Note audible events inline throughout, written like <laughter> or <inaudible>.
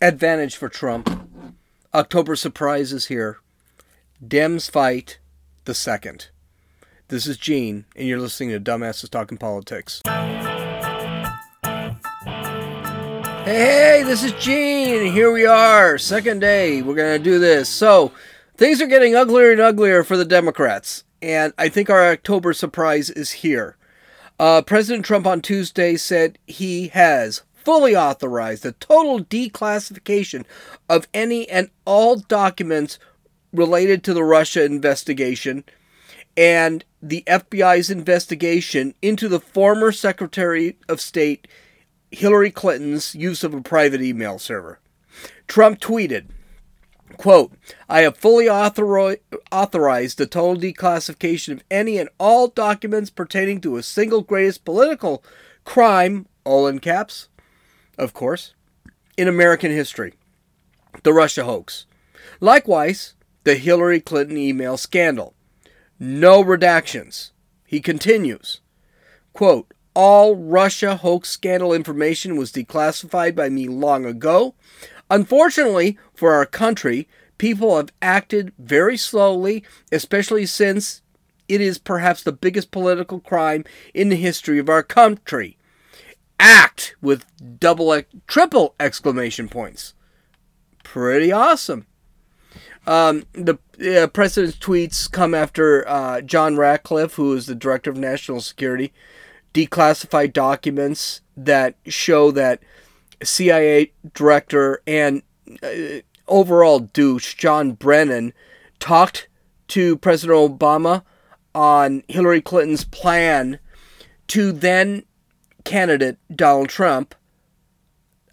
advantage for Trump. October surprise is here. Dems fight the second. This is Gene, and you're listening to Dumbasses Talking Politics. Hey, this is Gene. And here we are, second day. We're going to do this. So, things are getting uglier and uglier for the Democrats, and I think our October surprise is here. Uh, President Trump on Tuesday said he has fully authorized the total declassification of any and all documents related to the Russia investigation and the FBI's investigation into the former Secretary of State Hillary Clinton's use of a private email server. Trump tweeted, quote, I have fully authori- authorized the total declassification of any and all documents pertaining to a single greatest political crime, all in caps, of course, in American history the Russia hoax. Likewise, the Hillary Clinton email scandal. No redactions. He continues, quote, all Russia hoax scandal information was declassified by me long ago. Unfortunately for our country, people have acted very slowly, especially since it is perhaps the biggest political crime in the history of our country act with double, triple exclamation points. Pretty awesome. Um, the uh, president's tweets come after uh, John Ratcliffe, who is the director of national security, declassified documents that show that CIA director and uh, overall douche John Brennan talked to President Obama on Hillary Clinton's plan to then candidate Donald Trump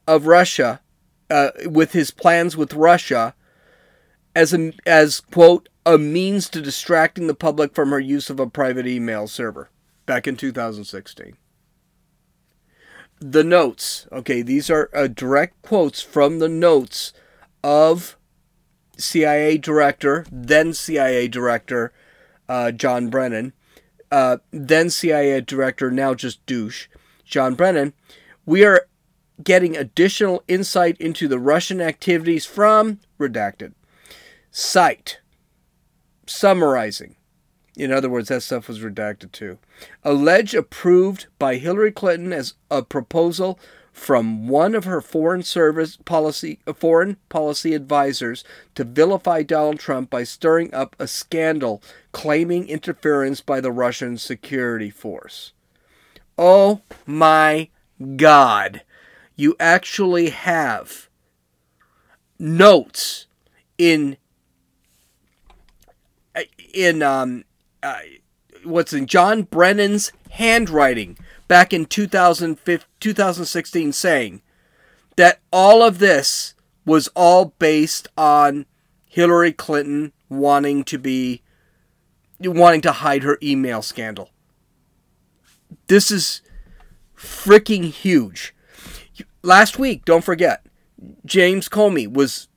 of Russia uh, with his plans with Russia as a, as quote a means to distracting the public from her use of a private email server back in 2016. The notes, okay, these are uh, direct quotes from the notes of CIA director, then CIA director uh, John Brennan, uh, then CIA director, now just douche, John Brennan, we are getting additional insight into the Russian activities from Redacted. Cite. Summarizing. In other words, that stuff was redacted too. Allege approved by Hillary Clinton as a proposal from one of her foreign service policy uh, foreign policy advisors to vilify Donald Trump by stirring up a scandal claiming interference by the Russian security force. Oh my God. You actually have notes in in um uh, what's in John Brennan's handwriting back in 2016 saying that all of this was all based on Hillary Clinton wanting to be wanting to hide her email scandal. This is freaking huge. Last week, don't forget, James Comey was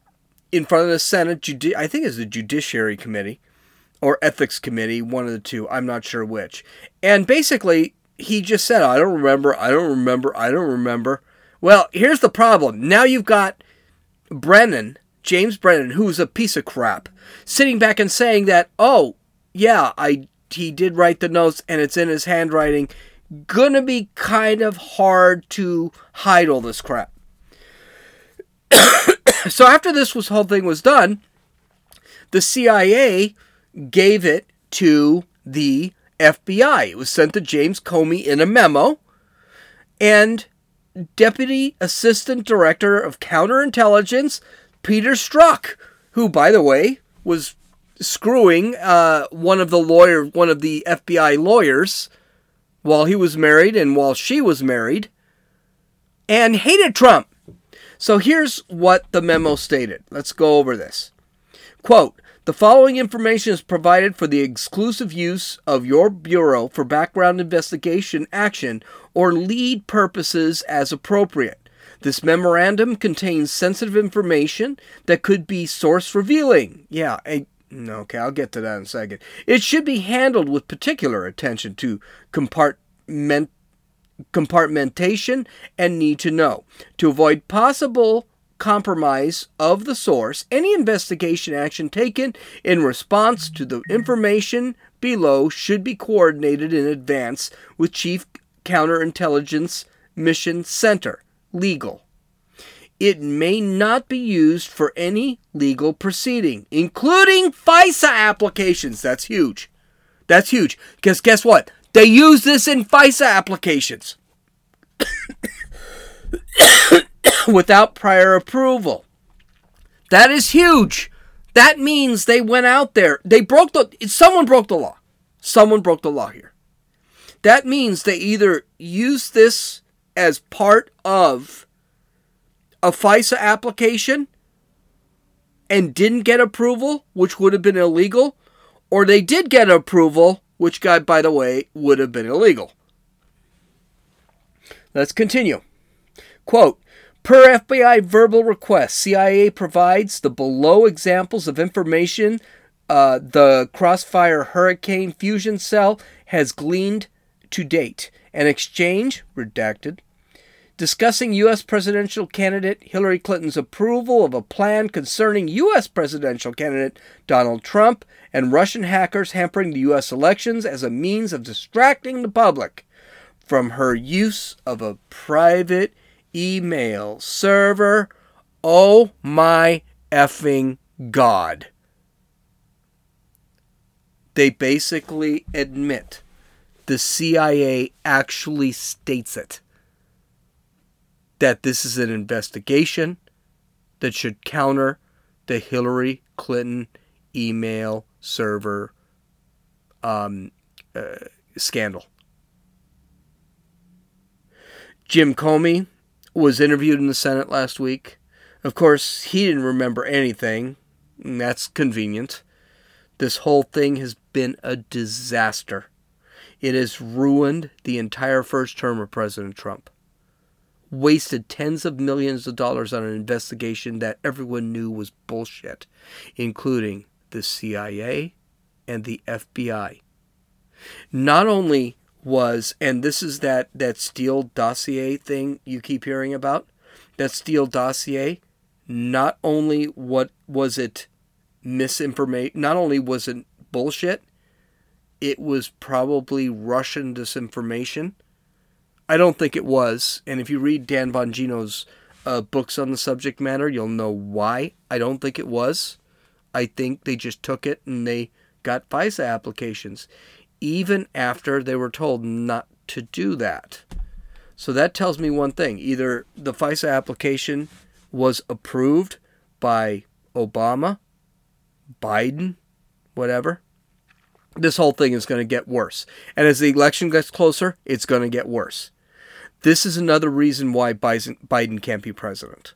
in front of the Senate, Judi- I think it's the Judiciary Committee or Ethics Committee, one of the two, I'm not sure which. And basically, he just said, I don't remember, I don't remember, I don't remember. Well, here's the problem. Now you've got Brennan, James Brennan, who's a piece of crap, sitting back and saying that, oh, yeah, I he did write the notes and it's in his handwriting. Gonna be kind of hard to hide all this crap. <coughs> so after this was whole thing was done, the CIA gave it to the FBI. It was sent to James Comey in a memo, and Deputy Assistant Director of Counterintelligence Peter Strzok, who, by the way, was screwing uh, one of the lawyer, one of the FBI lawyers, while he was married and while she was married, and hated Trump. So here's what the memo stated. Let's go over this. Quote, the following information is provided for the exclusive use of your Bureau for background investigation action or lead purposes as appropriate. This memorandum contains sensitive information that could be source revealing. Yeah, Okay, I'll get to that in a second. It should be handled with particular attention to compartment, compartmentation and need to know to avoid possible compromise of the source, any investigation action taken in response to the information below should be coordinated in advance with Chief Counterintelligence Mission Center, legal. It may not be used for any legal proceeding, including FISA applications. That's huge. That's huge. Because guess what? They use this in FISA applications <coughs> without prior approval. That is huge. That means they went out there. They broke the. Someone broke the law. Someone broke the law here. That means they either used this as part of a FISA application and didn't get approval, which would have been illegal, or they did get approval, which, God, by the way, would have been illegal. Let's continue. Quote Per FBI verbal request, CIA provides the below examples of information uh, the Crossfire Hurricane Fusion Cell has gleaned to date. An exchange, redacted, discussing U.S. presidential candidate Hillary Clinton's approval of a plan concerning U.S. presidential candidate Donald Trump and Russian hackers hampering the U.S. elections as a means of distracting the public from her use of a private email server. Oh my effing God. They basically admit the CIA actually states it that this is an investigation that should counter the Hillary Clinton email server um, uh, scandal. Jim Comey was interviewed in the Senate last week. Of course, he didn't remember anything. that's convenient. This whole thing has been a disaster. It has ruined the entire first term of President Trump wasted tens of millions of dollars on an investigation that everyone knew was bullshit, including the CIA and the FBI. Not only was, and this is that, that Steele dossier thing you keep hearing about, that Steele dossier, not only what was it misinformation, not only was it bullshit, it was probably Russian disinformation I don't think it was. And if you read Dan Bongino's uh, books on the subject matter, you'll know why I don't think it was. I think they just took it and they got FISA applications, even after they were told not to do that. So that tells me one thing either the FISA application was approved by Obama, Biden, whatever. This whole thing is going to get worse. And as the election gets closer, it's going to get worse. This is another reason why Biden can't be president.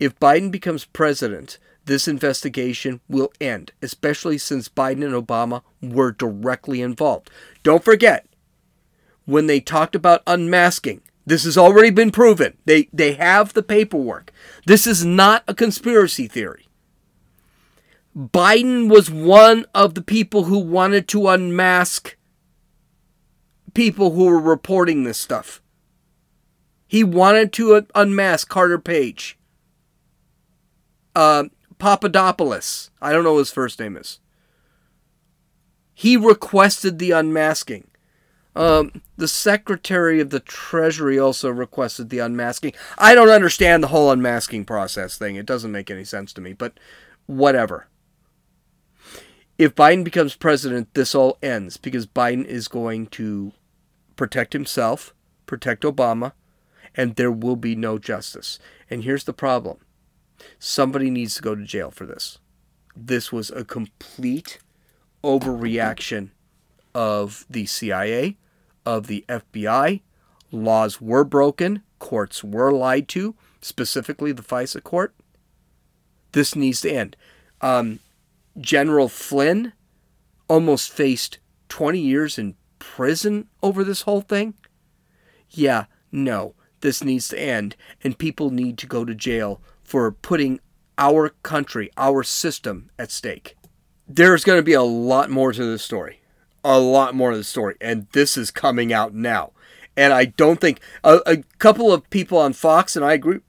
If Biden becomes president, this investigation will end, especially since Biden and Obama were directly involved. Don't forget, when they talked about unmasking, this has already been proven. They, they have the paperwork. This is not a conspiracy theory. Biden was one of the people who wanted to unmask people who were reporting this stuff. He wanted to unmask Carter Page. Uh, Papadopoulos. I don't know what his first name is. He requested the unmasking. Um, the Secretary of the Treasury also requested the unmasking. I don't understand the whole unmasking process thing. It doesn't make any sense to me, but whatever. If Biden becomes president, this all ends because Biden is going to protect himself, protect Obama, and there will be no justice. And here's the problem somebody needs to go to jail for this. This was a complete overreaction of the CIA, of the FBI. Laws were broken, courts were lied to, specifically the FISA court. This needs to end. Um, General Flynn almost faced 20 years in prison over this whole thing. Yeah, no this needs to end, and people need to go to jail for putting our country, our system at stake. There's going to be a lot more to this story. A lot more to the story. And this is coming out now. And I don't think a, a couple of people on Fox, and I agree,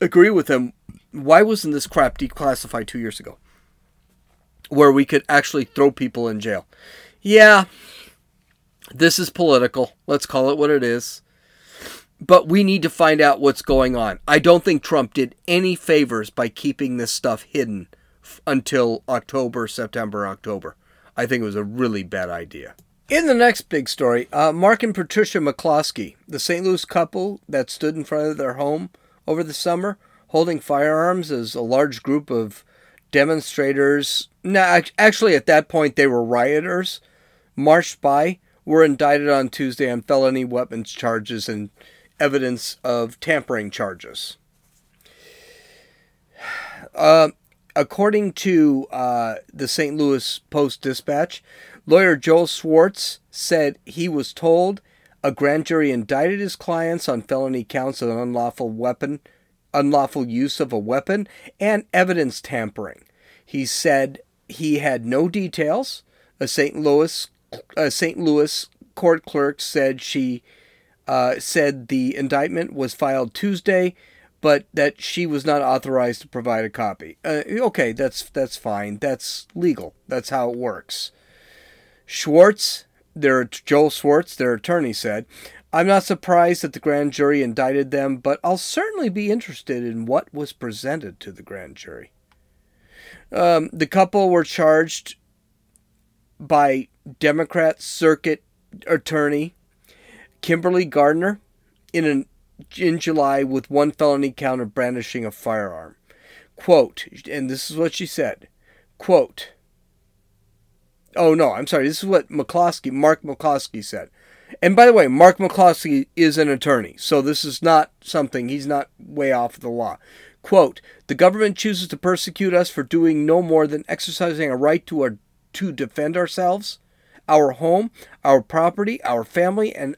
agree with him. Why wasn't this crap declassified two years ago? Where we could actually throw people in jail. Yeah, this is political. Let's call it what it is. But we need to find out what's going on. I don't think Trump did any favors by keeping this stuff hidden f- until October, September, October. I think it was a really bad idea. In the next big story, uh, Mark and Patricia McCloskey, the St. Louis couple that stood in front of their home over the summer holding firearms as a large group of demonstrators, no, actually at that point they were rioters, marched by, were indicted on Tuesday on felony weapons charges and evidence of tampering charges. Uh, according to uh, the St. Louis Post Dispatch, lawyer Joel Schwartz said he was told a grand jury indicted his clients on felony counts of unlawful weapon, unlawful use of a weapon, and evidence tampering. He said he had no details. A St. Louis, a St. Louis court clerk said she uh, said the indictment was filed Tuesday but that she was not authorized to provide a copy. Uh, okay, that's that's fine. That's legal. That's how it works. Schwartz, their Joel Schwartz, their attorney said, "I'm not surprised that the grand jury indicted them, but I'll certainly be interested in what was presented to the grand jury." Um, the couple were charged by Democrat Circuit Attorney Kimberly Gardner in an in July with one felony count of brandishing a firearm. Quote, and this is what she said. Quote. Oh no, I'm sorry. This is what McCloskey, Mark McCloskey said. And by the way, Mark McCloskey is an attorney, so this is not something he's not way off the law. Quote, the government chooses to persecute us for doing no more than exercising a right to our, to defend ourselves, our home, our property, our family, and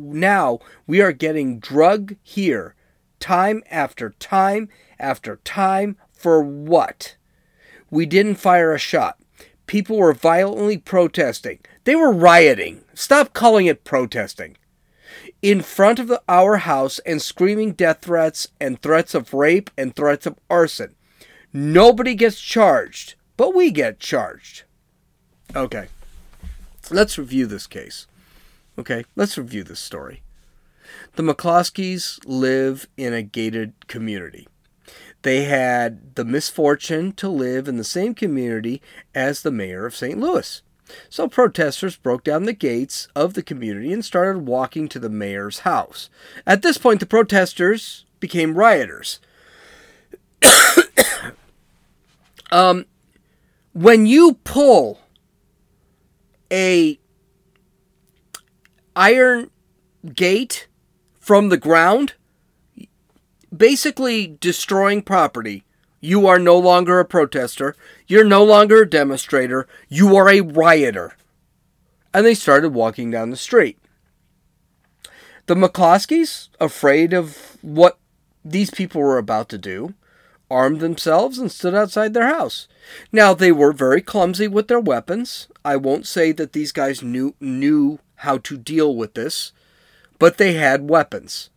now we are getting drug here time after time after time for what? We didn't fire a shot. People were violently protesting. They were rioting. Stop calling it protesting. In front of the, our house and screaming death threats and threats of rape and threats of arson. Nobody gets charged, but we get charged. Okay. Let's review this case. Okay, let's review this story. The McCloskeys live in a gated community. They had the misfortune to live in the same community as the mayor of St. Louis. So protesters broke down the gates of the community and started walking to the mayor's house. At this point, the protesters became rioters. <coughs> um, when you pull a iron gate from the ground, basically destroying property. You are no longer a protester. You're no longer a demonstrator. You are a rioter. And they started walking down the street. The McCloskeys, afraid of what these people were about to do, armed themselves and stood outside their house. Now they were very clumsy with their weapons. I won't say that these guys knew knew how to deal with this, but they had weapons.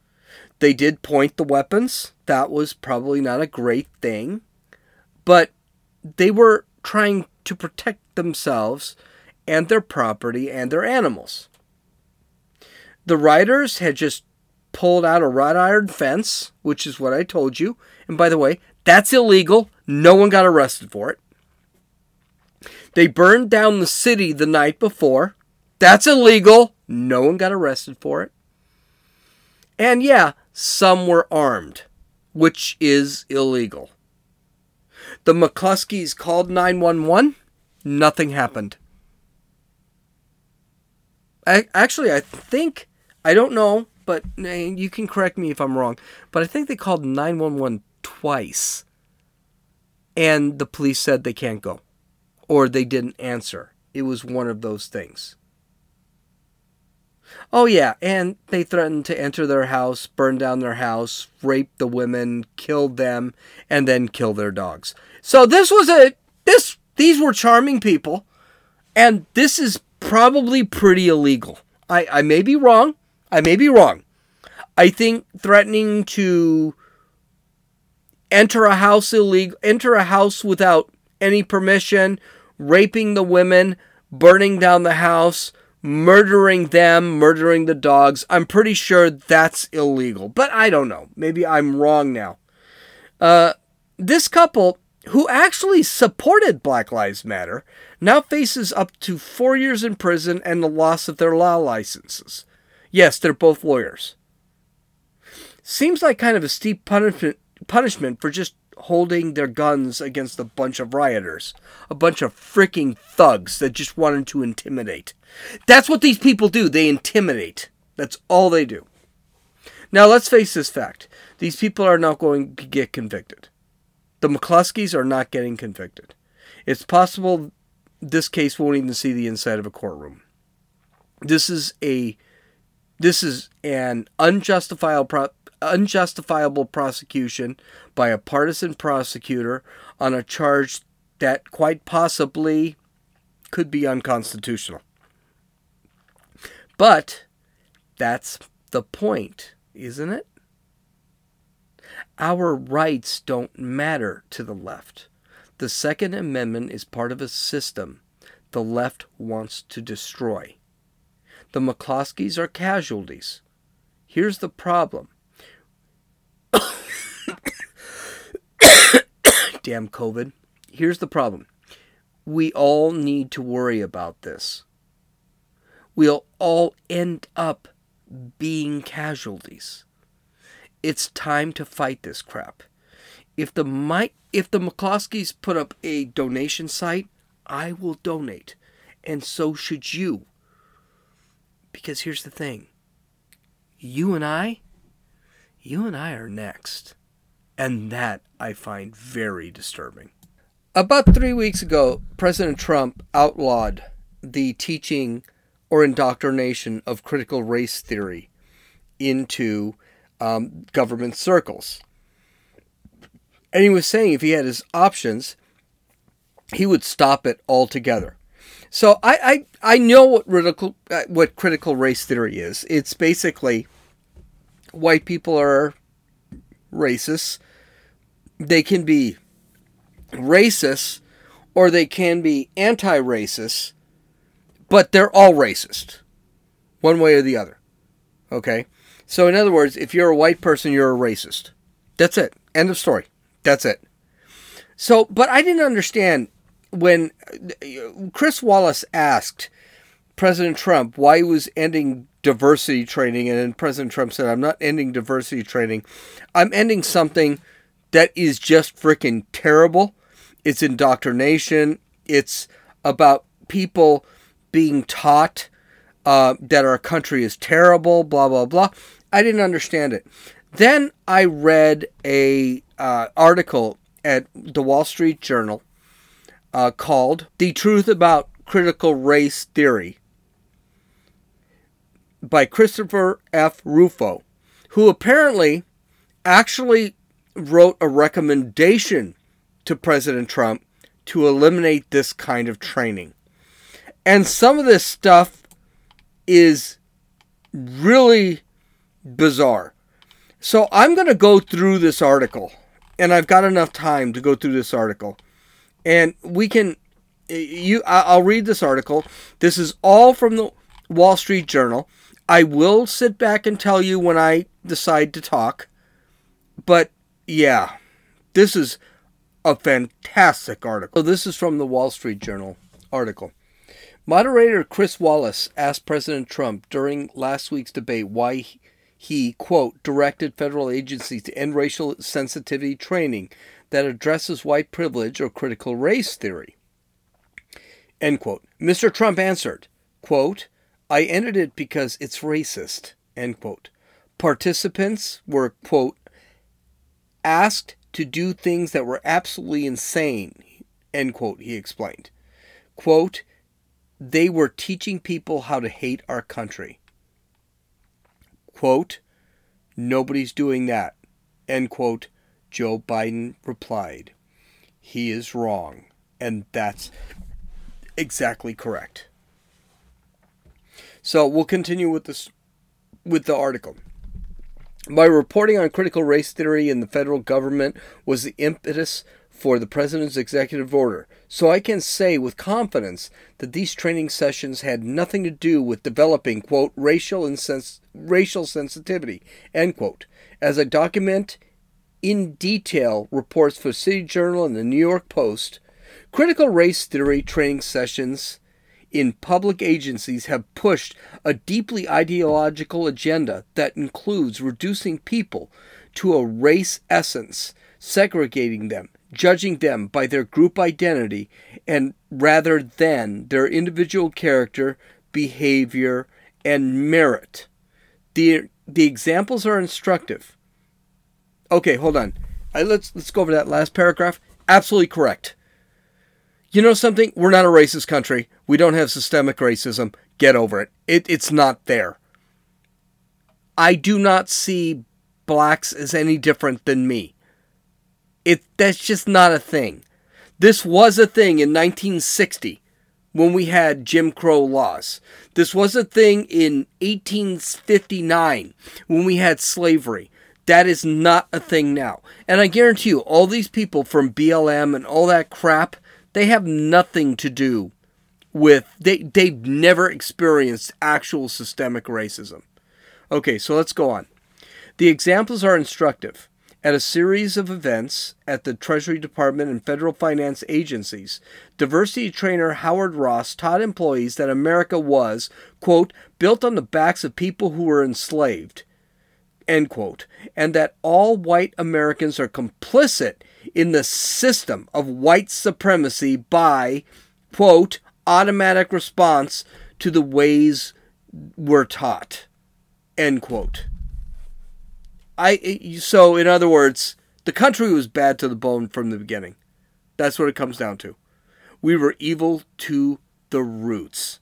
They did point the weapons. That was probably not a great thing, but they were trying to protect themselves and their property and their animals. The riders had just pulled out a wrought iron fence, which is what I told you. And by the way, that's illegal. No one got arrested for it. They burned down the city the night before. That's illegal. No one got arrested for it. And yeah, some were armed, which is illegal. The McCloskeys called 911. Nothing happened. I, actually, I think, I don't know, but eh, you can correct me if I'm wrong, but I think they called 911 twice. And the police said they can't go. Or they didn't answer. It was one of those things. Oh, yeah, and they threatened to enter their house, burn down their house, rape the women, kill them, and then kill their dogs. So this was a this these were charming people, and this is probably pretty illegal. I, I may be wrong. I may be wrong. I think threatening to enter a house illegal, enter a house without any permission, raping the women, burning down the house, murdering them, murdering the dogs. I'm pretty sure that's illegal, but I don't know. Maybe I'm wrong now. Uh, this couple, who actually supported Black Lives Matter, now faces up to four years in prison and the loss of their law licenses. Yes, they're both lawyers. Seems like kind of a steep punishment punishment for just holding their guns against a bunch of rioters, a bunch of freaking thugs that just wanted to intimidate. That's what these people do. They intimidate. That's all they do. Now, let's face this fact these people are not going to get convicted. The McCloskeys are not getting convicted. It's possible this case won't even see the inside of a courtroom. This is a this is an unjustifiable unjustifiable prosecution by a partisan prosecutor on a charge that quite possibly could be unconstitutional. But that's the point, isn't it? Our rights don't matter to the left. The Second Amendment is part of a system the left wants to destroy. The McCloskeys are casualties. Here's the problem Damn COVID. Here's the problem we all need to worry about this. We'll all end up being casualties. It's time to fight this crap. If the Mike, if the McCloskeys put up a donation site, I will donate, and so should you. Because here's the thing. You and I, you and I are next. And that I find very disturbing. About three weeks ago, President Trump outlawed the teaching or indoctrination of critical race theory into um, government circles. And he was saying if he had his options, he would stop it altogether. So I, I, I know what critical, uh, what critical race theory is. It's basically white people are racists. They can be racist or they can be anti racist, but they're all racist, one way or the other. Okay? So, in other words, if you're a white person, you're a racist. That's it. End of story. That's it. So, but I didn't understand when uh, Chris Wallace asked President Trump why he was ending diversity training, and President Trump said, I'm not ending diversity training. I'm ending something that is just freaking terrible. It's indoctrination. It's about people being taught uh, that our country is terrible, blah, blah, blah. I didn't understand it. Then I read a uh, article at the Wall Street Journal uh, called "The Truth About Critical Race Theory" by Christopher F. Rufo, who apparently actually wrote a recommendation to President Trump to eliminate this kind of training. And some of this stuff is really bizarre. So I'm going to go through this article, and I've got enough time to go through this article. And we can you I'll read this article. This is all from the Wall Street Journal. I will sit back and tell you when I decide to talk. But yeah, this is a fantastic article. So this is from the Wall Street Journal article. Moderator Chris Wallace asked President Trump during last week's debate why he, quote, directed federal agencies to end racial sensitivity training that addresses white privilege or critical race theory. End quote. Mr. Trump answered, quote, I ended it because it's racist, end quote. Participants were, quote, asked to do things that were absolutely insane, end quote, he explained. Quote, they were teaching people how to hate our country. Quote, nobody's doing that, end quote, Joe Biden replied. He is wrong, and that's exactly correct. So we'll continue with this with the article. My reporting on critical race theory in the federal government was the impetus for the president's executive order, so I can say with confidence that these training sessions had nothing to do with developing, quote, racial, insens- racial sensitivity, end quote, as I document in detail reports for City Journal and the New York Post. Critical race theory training sessions in public agencies have pushed a deeply ideological agenda that includes reducing people to a race essence, segregating them, judging them by their group identity and rather than their individual character, behavior, and merit. The the examples are instructive. Okay, hold on. Let's let's go over that last paragraph. Absolutely correct. You know something? We're not a racist country. We don't have systemic racism. Get over it. it it's not there. I do not see blacks as any different than me. It that's just not a thing. This was a thing in 1960 when we had Jim Crow laws. This was a thing in 1859 when we had slavery. That is not a thing now. And I guarantee you, all these people from BLM and all that crap, they have nothing to do with they they've never experienced actual systemic racism. Okay, so let's go on. The examples are instructive. At a series of events at the Treasury Department and federal finance agencies, diversity trainer Howard Ross taught employees that America was, quote, built on the backs of people who were enslaved, end quote, and that all white Americans are complicit in the system of white supremacy by, quote, automatic response to the ways we're taught, end quote. I so in other words, the country was bad to the bone from the beginning. That's what it comes down to. We were evil to the roots.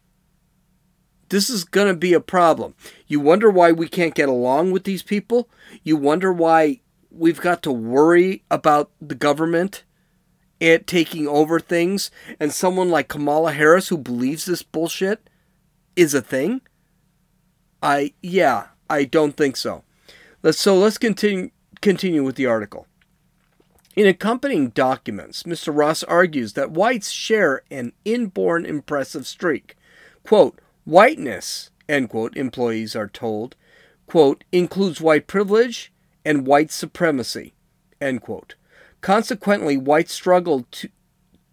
This is going to be a problem. You wonder why we can't get along with these people? You wonder why we've got to worry about the government it taking over things and someone like Kamala Harris who believes this bullshit is a thing? I yeah, I don't think so. Let's so let's continue continue with the article. In accompanying documents, Mr. Ross argues that whites share an inborn impressive streak. Quote, whiteness, end quote, employees are told, quote, includes white privilege and white supremacy, end quote. Consequently, whites struggle to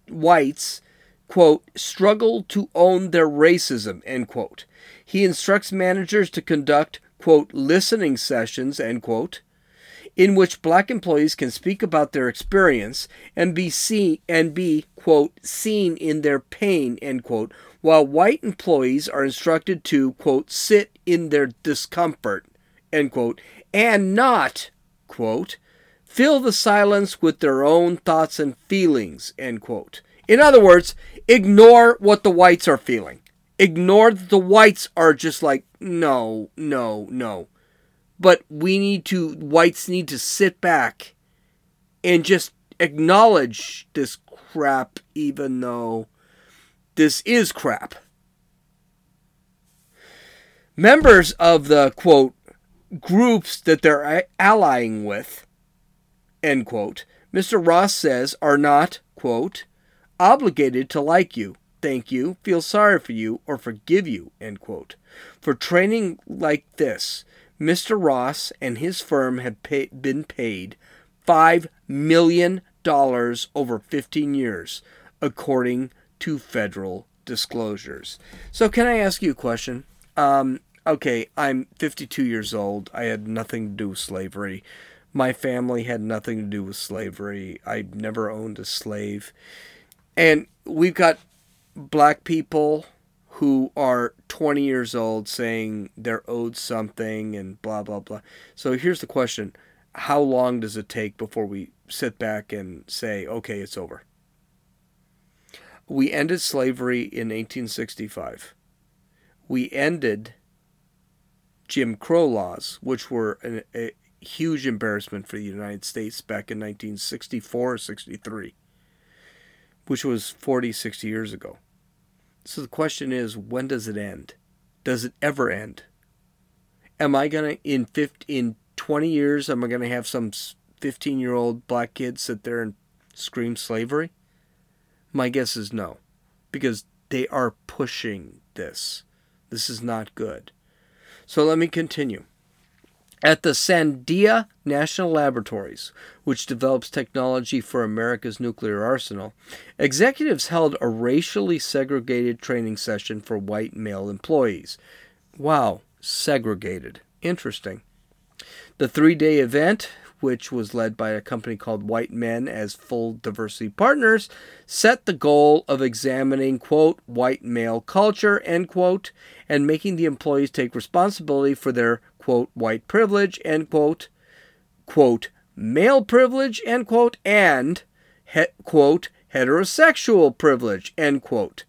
whites, quote, struggle to own their racism, end quote. He instructs managers to conduct quote, listening sessions, end quote, in which black employees can speak about their experience and be seen and be, quote, seen in their pain, end quote, while white employees are instructed to, quote, sit in their discomfort, end quote, and not, quote, fill the silence with their own thoughts and feelings, end quote. In other words, ignore what the whites are feeling. Ignore that the whites are just like, no, no, no. But we need to, whites need to sit back and just acknowledge this crap, even though this is crap. Members of the, quote, groups that they're allying with, end quote, Mr. Ross says are not, quote, obligated to like you, thank you, feel sorry for you, or forgive you, end quote. For training like this, Mr. Ross and his firm have pay, been paid $5 million over 15 years, according to federal disclosures. So, can I ask you a question? Um, okay, I'm 52 years old. I had nothing to do with slavery. My family had nothing to do with slavery. I never owned a slave. And we've got black people who are 20 years old saying they're owed something and blah, blah, blah. So here's the question How long does it take before we sit back and say, okay, it's over? We ended slavery in 1865. We ended Jim Crow laws, which were an, a huge embarrassment for the United States back in 1964 or 63, which was 40, 60 years ago. So the question is, when does it end? Does it ever end? Am I gonna in 50, in 20 years, am I going to have some 15 year old black kid sit there and scream slavery? My guess is no, because they are pushing this. This is not good. So let me continue. At the Sandia National Laboratories, which develops technology for America's nuclear arsenal, executives held a racially segregated training session for white male employees. Wow, segregated. Interesting. The three day event, which was led by a company called White Men as full diversity partners, set the goal of examining, quote, white male culture, end quote, and making the employees take responsibility for their, quote, white privilege, end quote, quote, male privilege, end quote, and, he, quote, heterosexual privilege, end quote.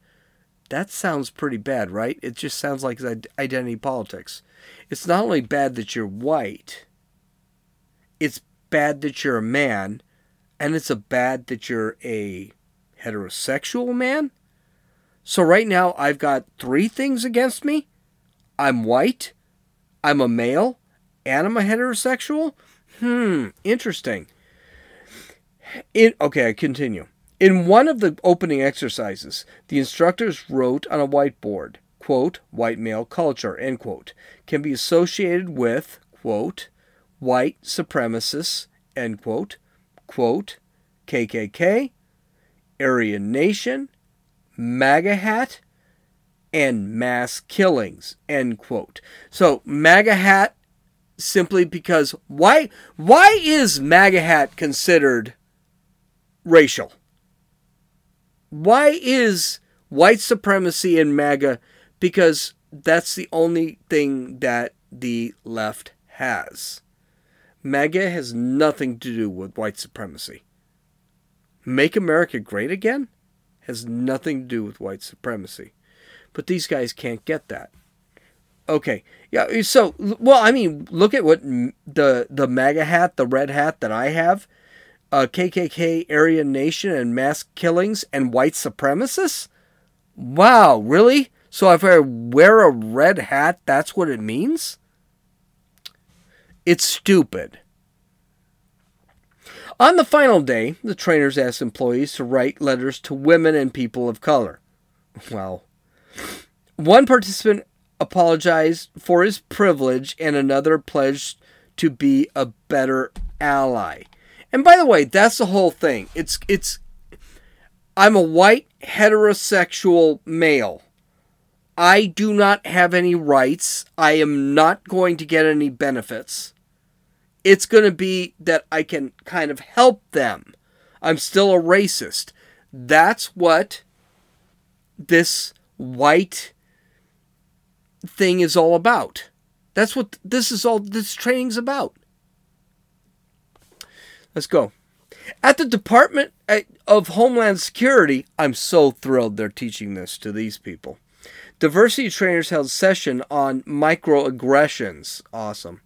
That sounds pretty bad, right? It just sounds like identity politics. It's not only bad that you're white, it's bad that you're a man, and it's a bad that you're a heterosexual man. So right now I've got three things against me. I'm white, I'm a male, and I'm a heterosexual. Hmm, interesting. In, okay, I continue. In one of the opening exercises, the instructors wrote on a whiteboard, quote, white male culture, end quote, can be associated with, quote, white supremacists, end quote, quote, KKK, Aryan Nation, MAGA hat, and mass killings, end quote. So MAGA hat simply because why why is MAGA hat considered racial? Why is white supremacy and MAGA because that's the only thing that the left has. MAGA has nothing to do with white supremacy. Make America Great Again has nothing to do with white supremacy. But these guys can't get that. Okay. Yeah, so well, I mean, look at what the the MAGA hat, the red hat that I have, uh, KKK, Aryan Nation, and mass killings and white supremacists. Wow, really? So if I wear a red hat, that's what it means? It's stupid. On the final day, the trainers asked employees to write letters to women and people of color. Well, one participant apologized for his privilege, and another pledged to be a better ally. And by the way, that's the whole thing. It's it's I'm a white heterosexual male. I do not have any rights. I am not going to get any benefits. It's going to be that I can kind of help them. I'm still a racist. That's what this white thing is all about. That's what this is all this training's about. Let's go. At the Department uh, of Homeland Security, I'm so thrilled they're teaching this to these people. Diversity trainers held session on microaggressions. Awesome.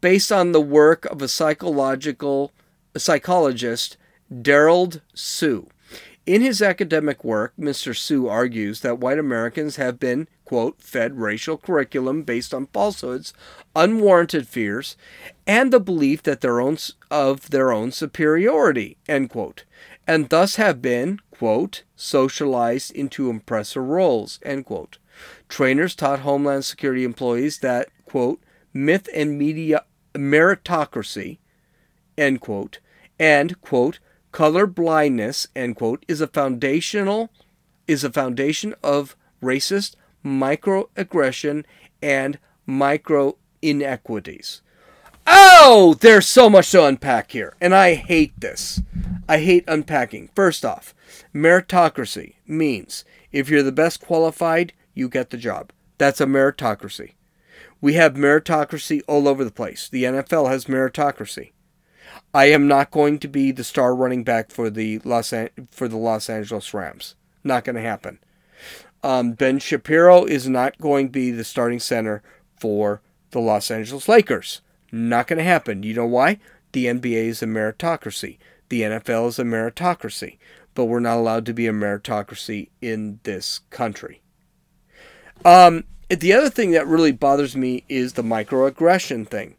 Based on the work of a psychological a psychologist, Derald Sue. In his academic work, Mr. Sue argues that white Americans have been, quote, fed racial curriculum based on falsehoods, unwarranted fears, and the belief that their own of their own superiority, end quote, and thus have been, quote, socialized into oppressor roles, end quote. Trainers taught Homeland Security employees that, quote, myth and media meritocracy, end quote, and, quote, color blindness, end quote, is a foundational is a foundation of racist microaggression and micro inequities. Oh, there's so much to unpack here, and I hate this. I hate unpacking. First off, meritocracy means if you're the best qualified, you get the job. That's a meritocracy. We have meritocracy all over the place. The NFL has meritocracy. I am not going to be the star running back for the Los An- for the Los Angeles Rams. Not going to happen. Um, ben Shapiro is not going to be the starting center for the Los Angeles Lakers. Not going to happen. You know why? The NBA is a meritocracy. The NFL is a meritocracy. But we're not allowed to be a meritocracy in this country. Um, the other thing that really bothers me is the microaggression thing.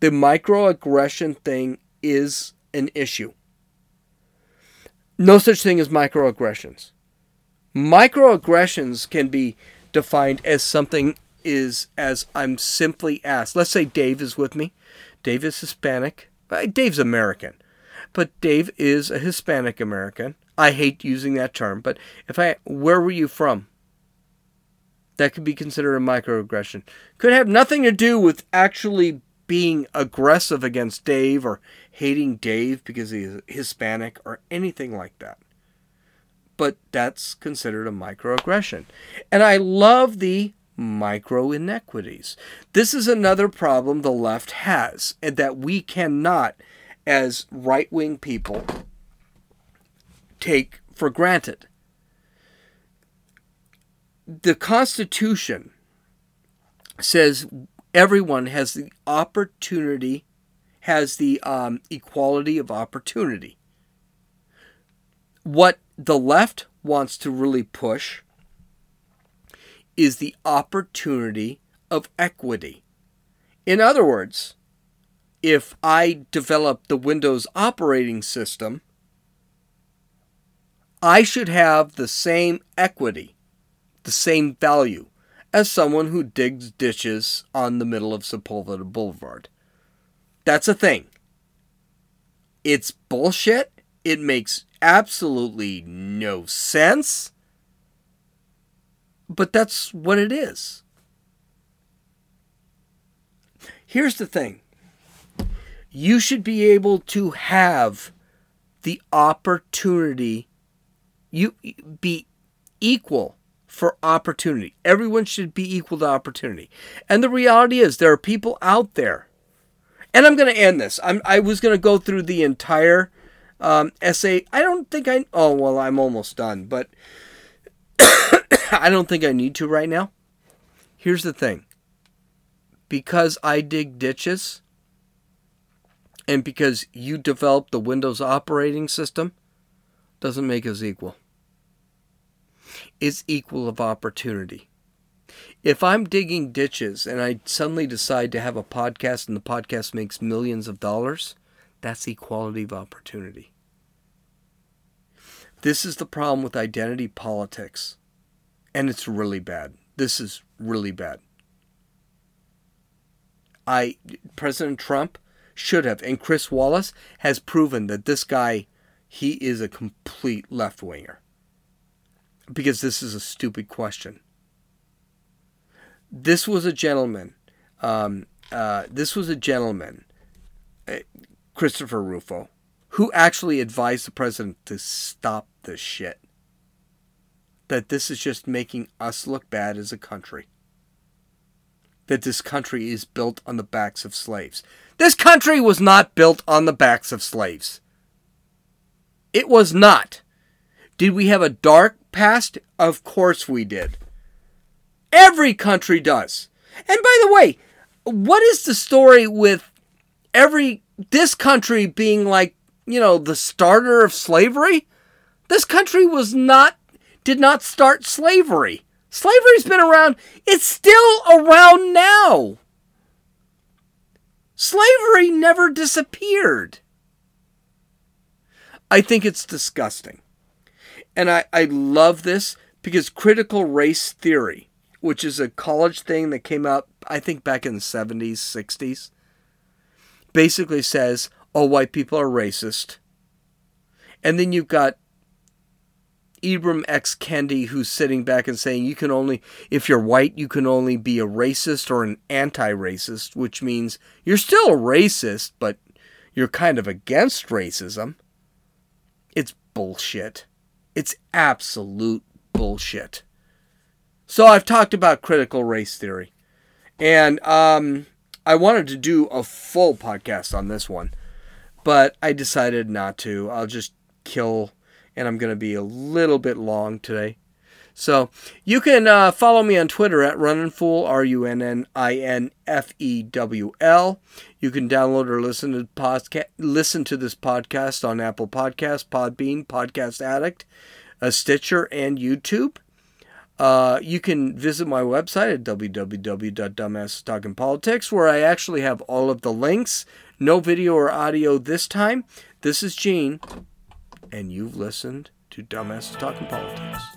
the microaggression thing is an issue. No such thing as microaggressions. Microaggressions can be defined as something is as I'm simply asked. Let's say Dave is with me. Dave is Hispanic. Uh, Dave's American, but Dave is a Hispanic American. I hate using that term, but if I, where were you from? That could be considered a microaggression. Could have nothing to do with actually being aggressive against Dave or hating Dave because he's Hispanic or anything like that. But that's considered a microaggression. And I love the micro inequities. This is another problem the left has, and that we cannot, as right wing people, take for granted. The Constitution says everyone has the opportunity, has the um, equality of opportunity. What the left wants to really push is the opportunity of equity. In other words, if I develop the Windows operating system, I should have the same equity, the same value as someone who digs ditches on the middle of Sepulveda Boulevard. That's a thing. It's bullshit. It makes absolutely no sense. But that's what it is. Here's the thing you should be able to have the opportunity, you be equal for opportunity. Everyone should be equal to opportunity. And the reality is, there are people out there. And I'm going to end this. I'm, I was going to go through the entire um, essay. I don't think I. Oh, well, I'm almost done. But <coughs> I don't think I need to right now. Here's the thing because I dig ditches and because you developed the Windows operating system doesn't make us equal. It's equal of opportunity. If I'm digging ditches and I suddenly decide to have a podcast and the podcast makes millions of dollars, that's equality of opportunity. This is the problem with identity politics and it's really bad. This is really bad. I President Trump should have and Chris Wallace has proven that this guy he is a complete left winger. Because this is a stupid question. This was a gentleman. Um, uh, this was a gentleman, uh, Christopher Rufo, who actually advised the president to stop this shit that this is just making us look bad as a country. That this country is built on the backs of slaves. This country was not built on the backs of slaves. It was not. Did we have a dark past? Of course we did. Every country does. And by the way, what is the story with every this country being like, you know, the starter of slavery? This country was not did not start slavery. Slavery's been around, it's still around now. Slavery never disappeared. I think it's disgusting. And I, I love this because critical race theory, which is a college thing that came out, I think, back in the 70s, 60s, basically says all white people are racist. And then you've got Ibram X. Kendi who's sitting back and saying you can only, if you're white, you can only be a racist or an anti racist, which means you're still a racist, but you're kind of against racism. It's bullshit. It's absolute bullshit. So I've talked about critical race theory. And um, I wanted to do a full podcast on this one, but I decided not to. I'll just kill and I'm going to be a little bit long today. So you can uh, follow me on Twitter at Runninfewl, R U N N I N F E W L. You can download or listen to podcast, listen to this podcast on Apple Podcasts, Podbean, Podcast Addict, a Stitcher, and YouTube. Uh, you can visit my website at www.dumbassestalkingpolitics, where I actually have all of the links. No video or audio this time. This is Gene, and you've listened to Dumbasses Talking Politics.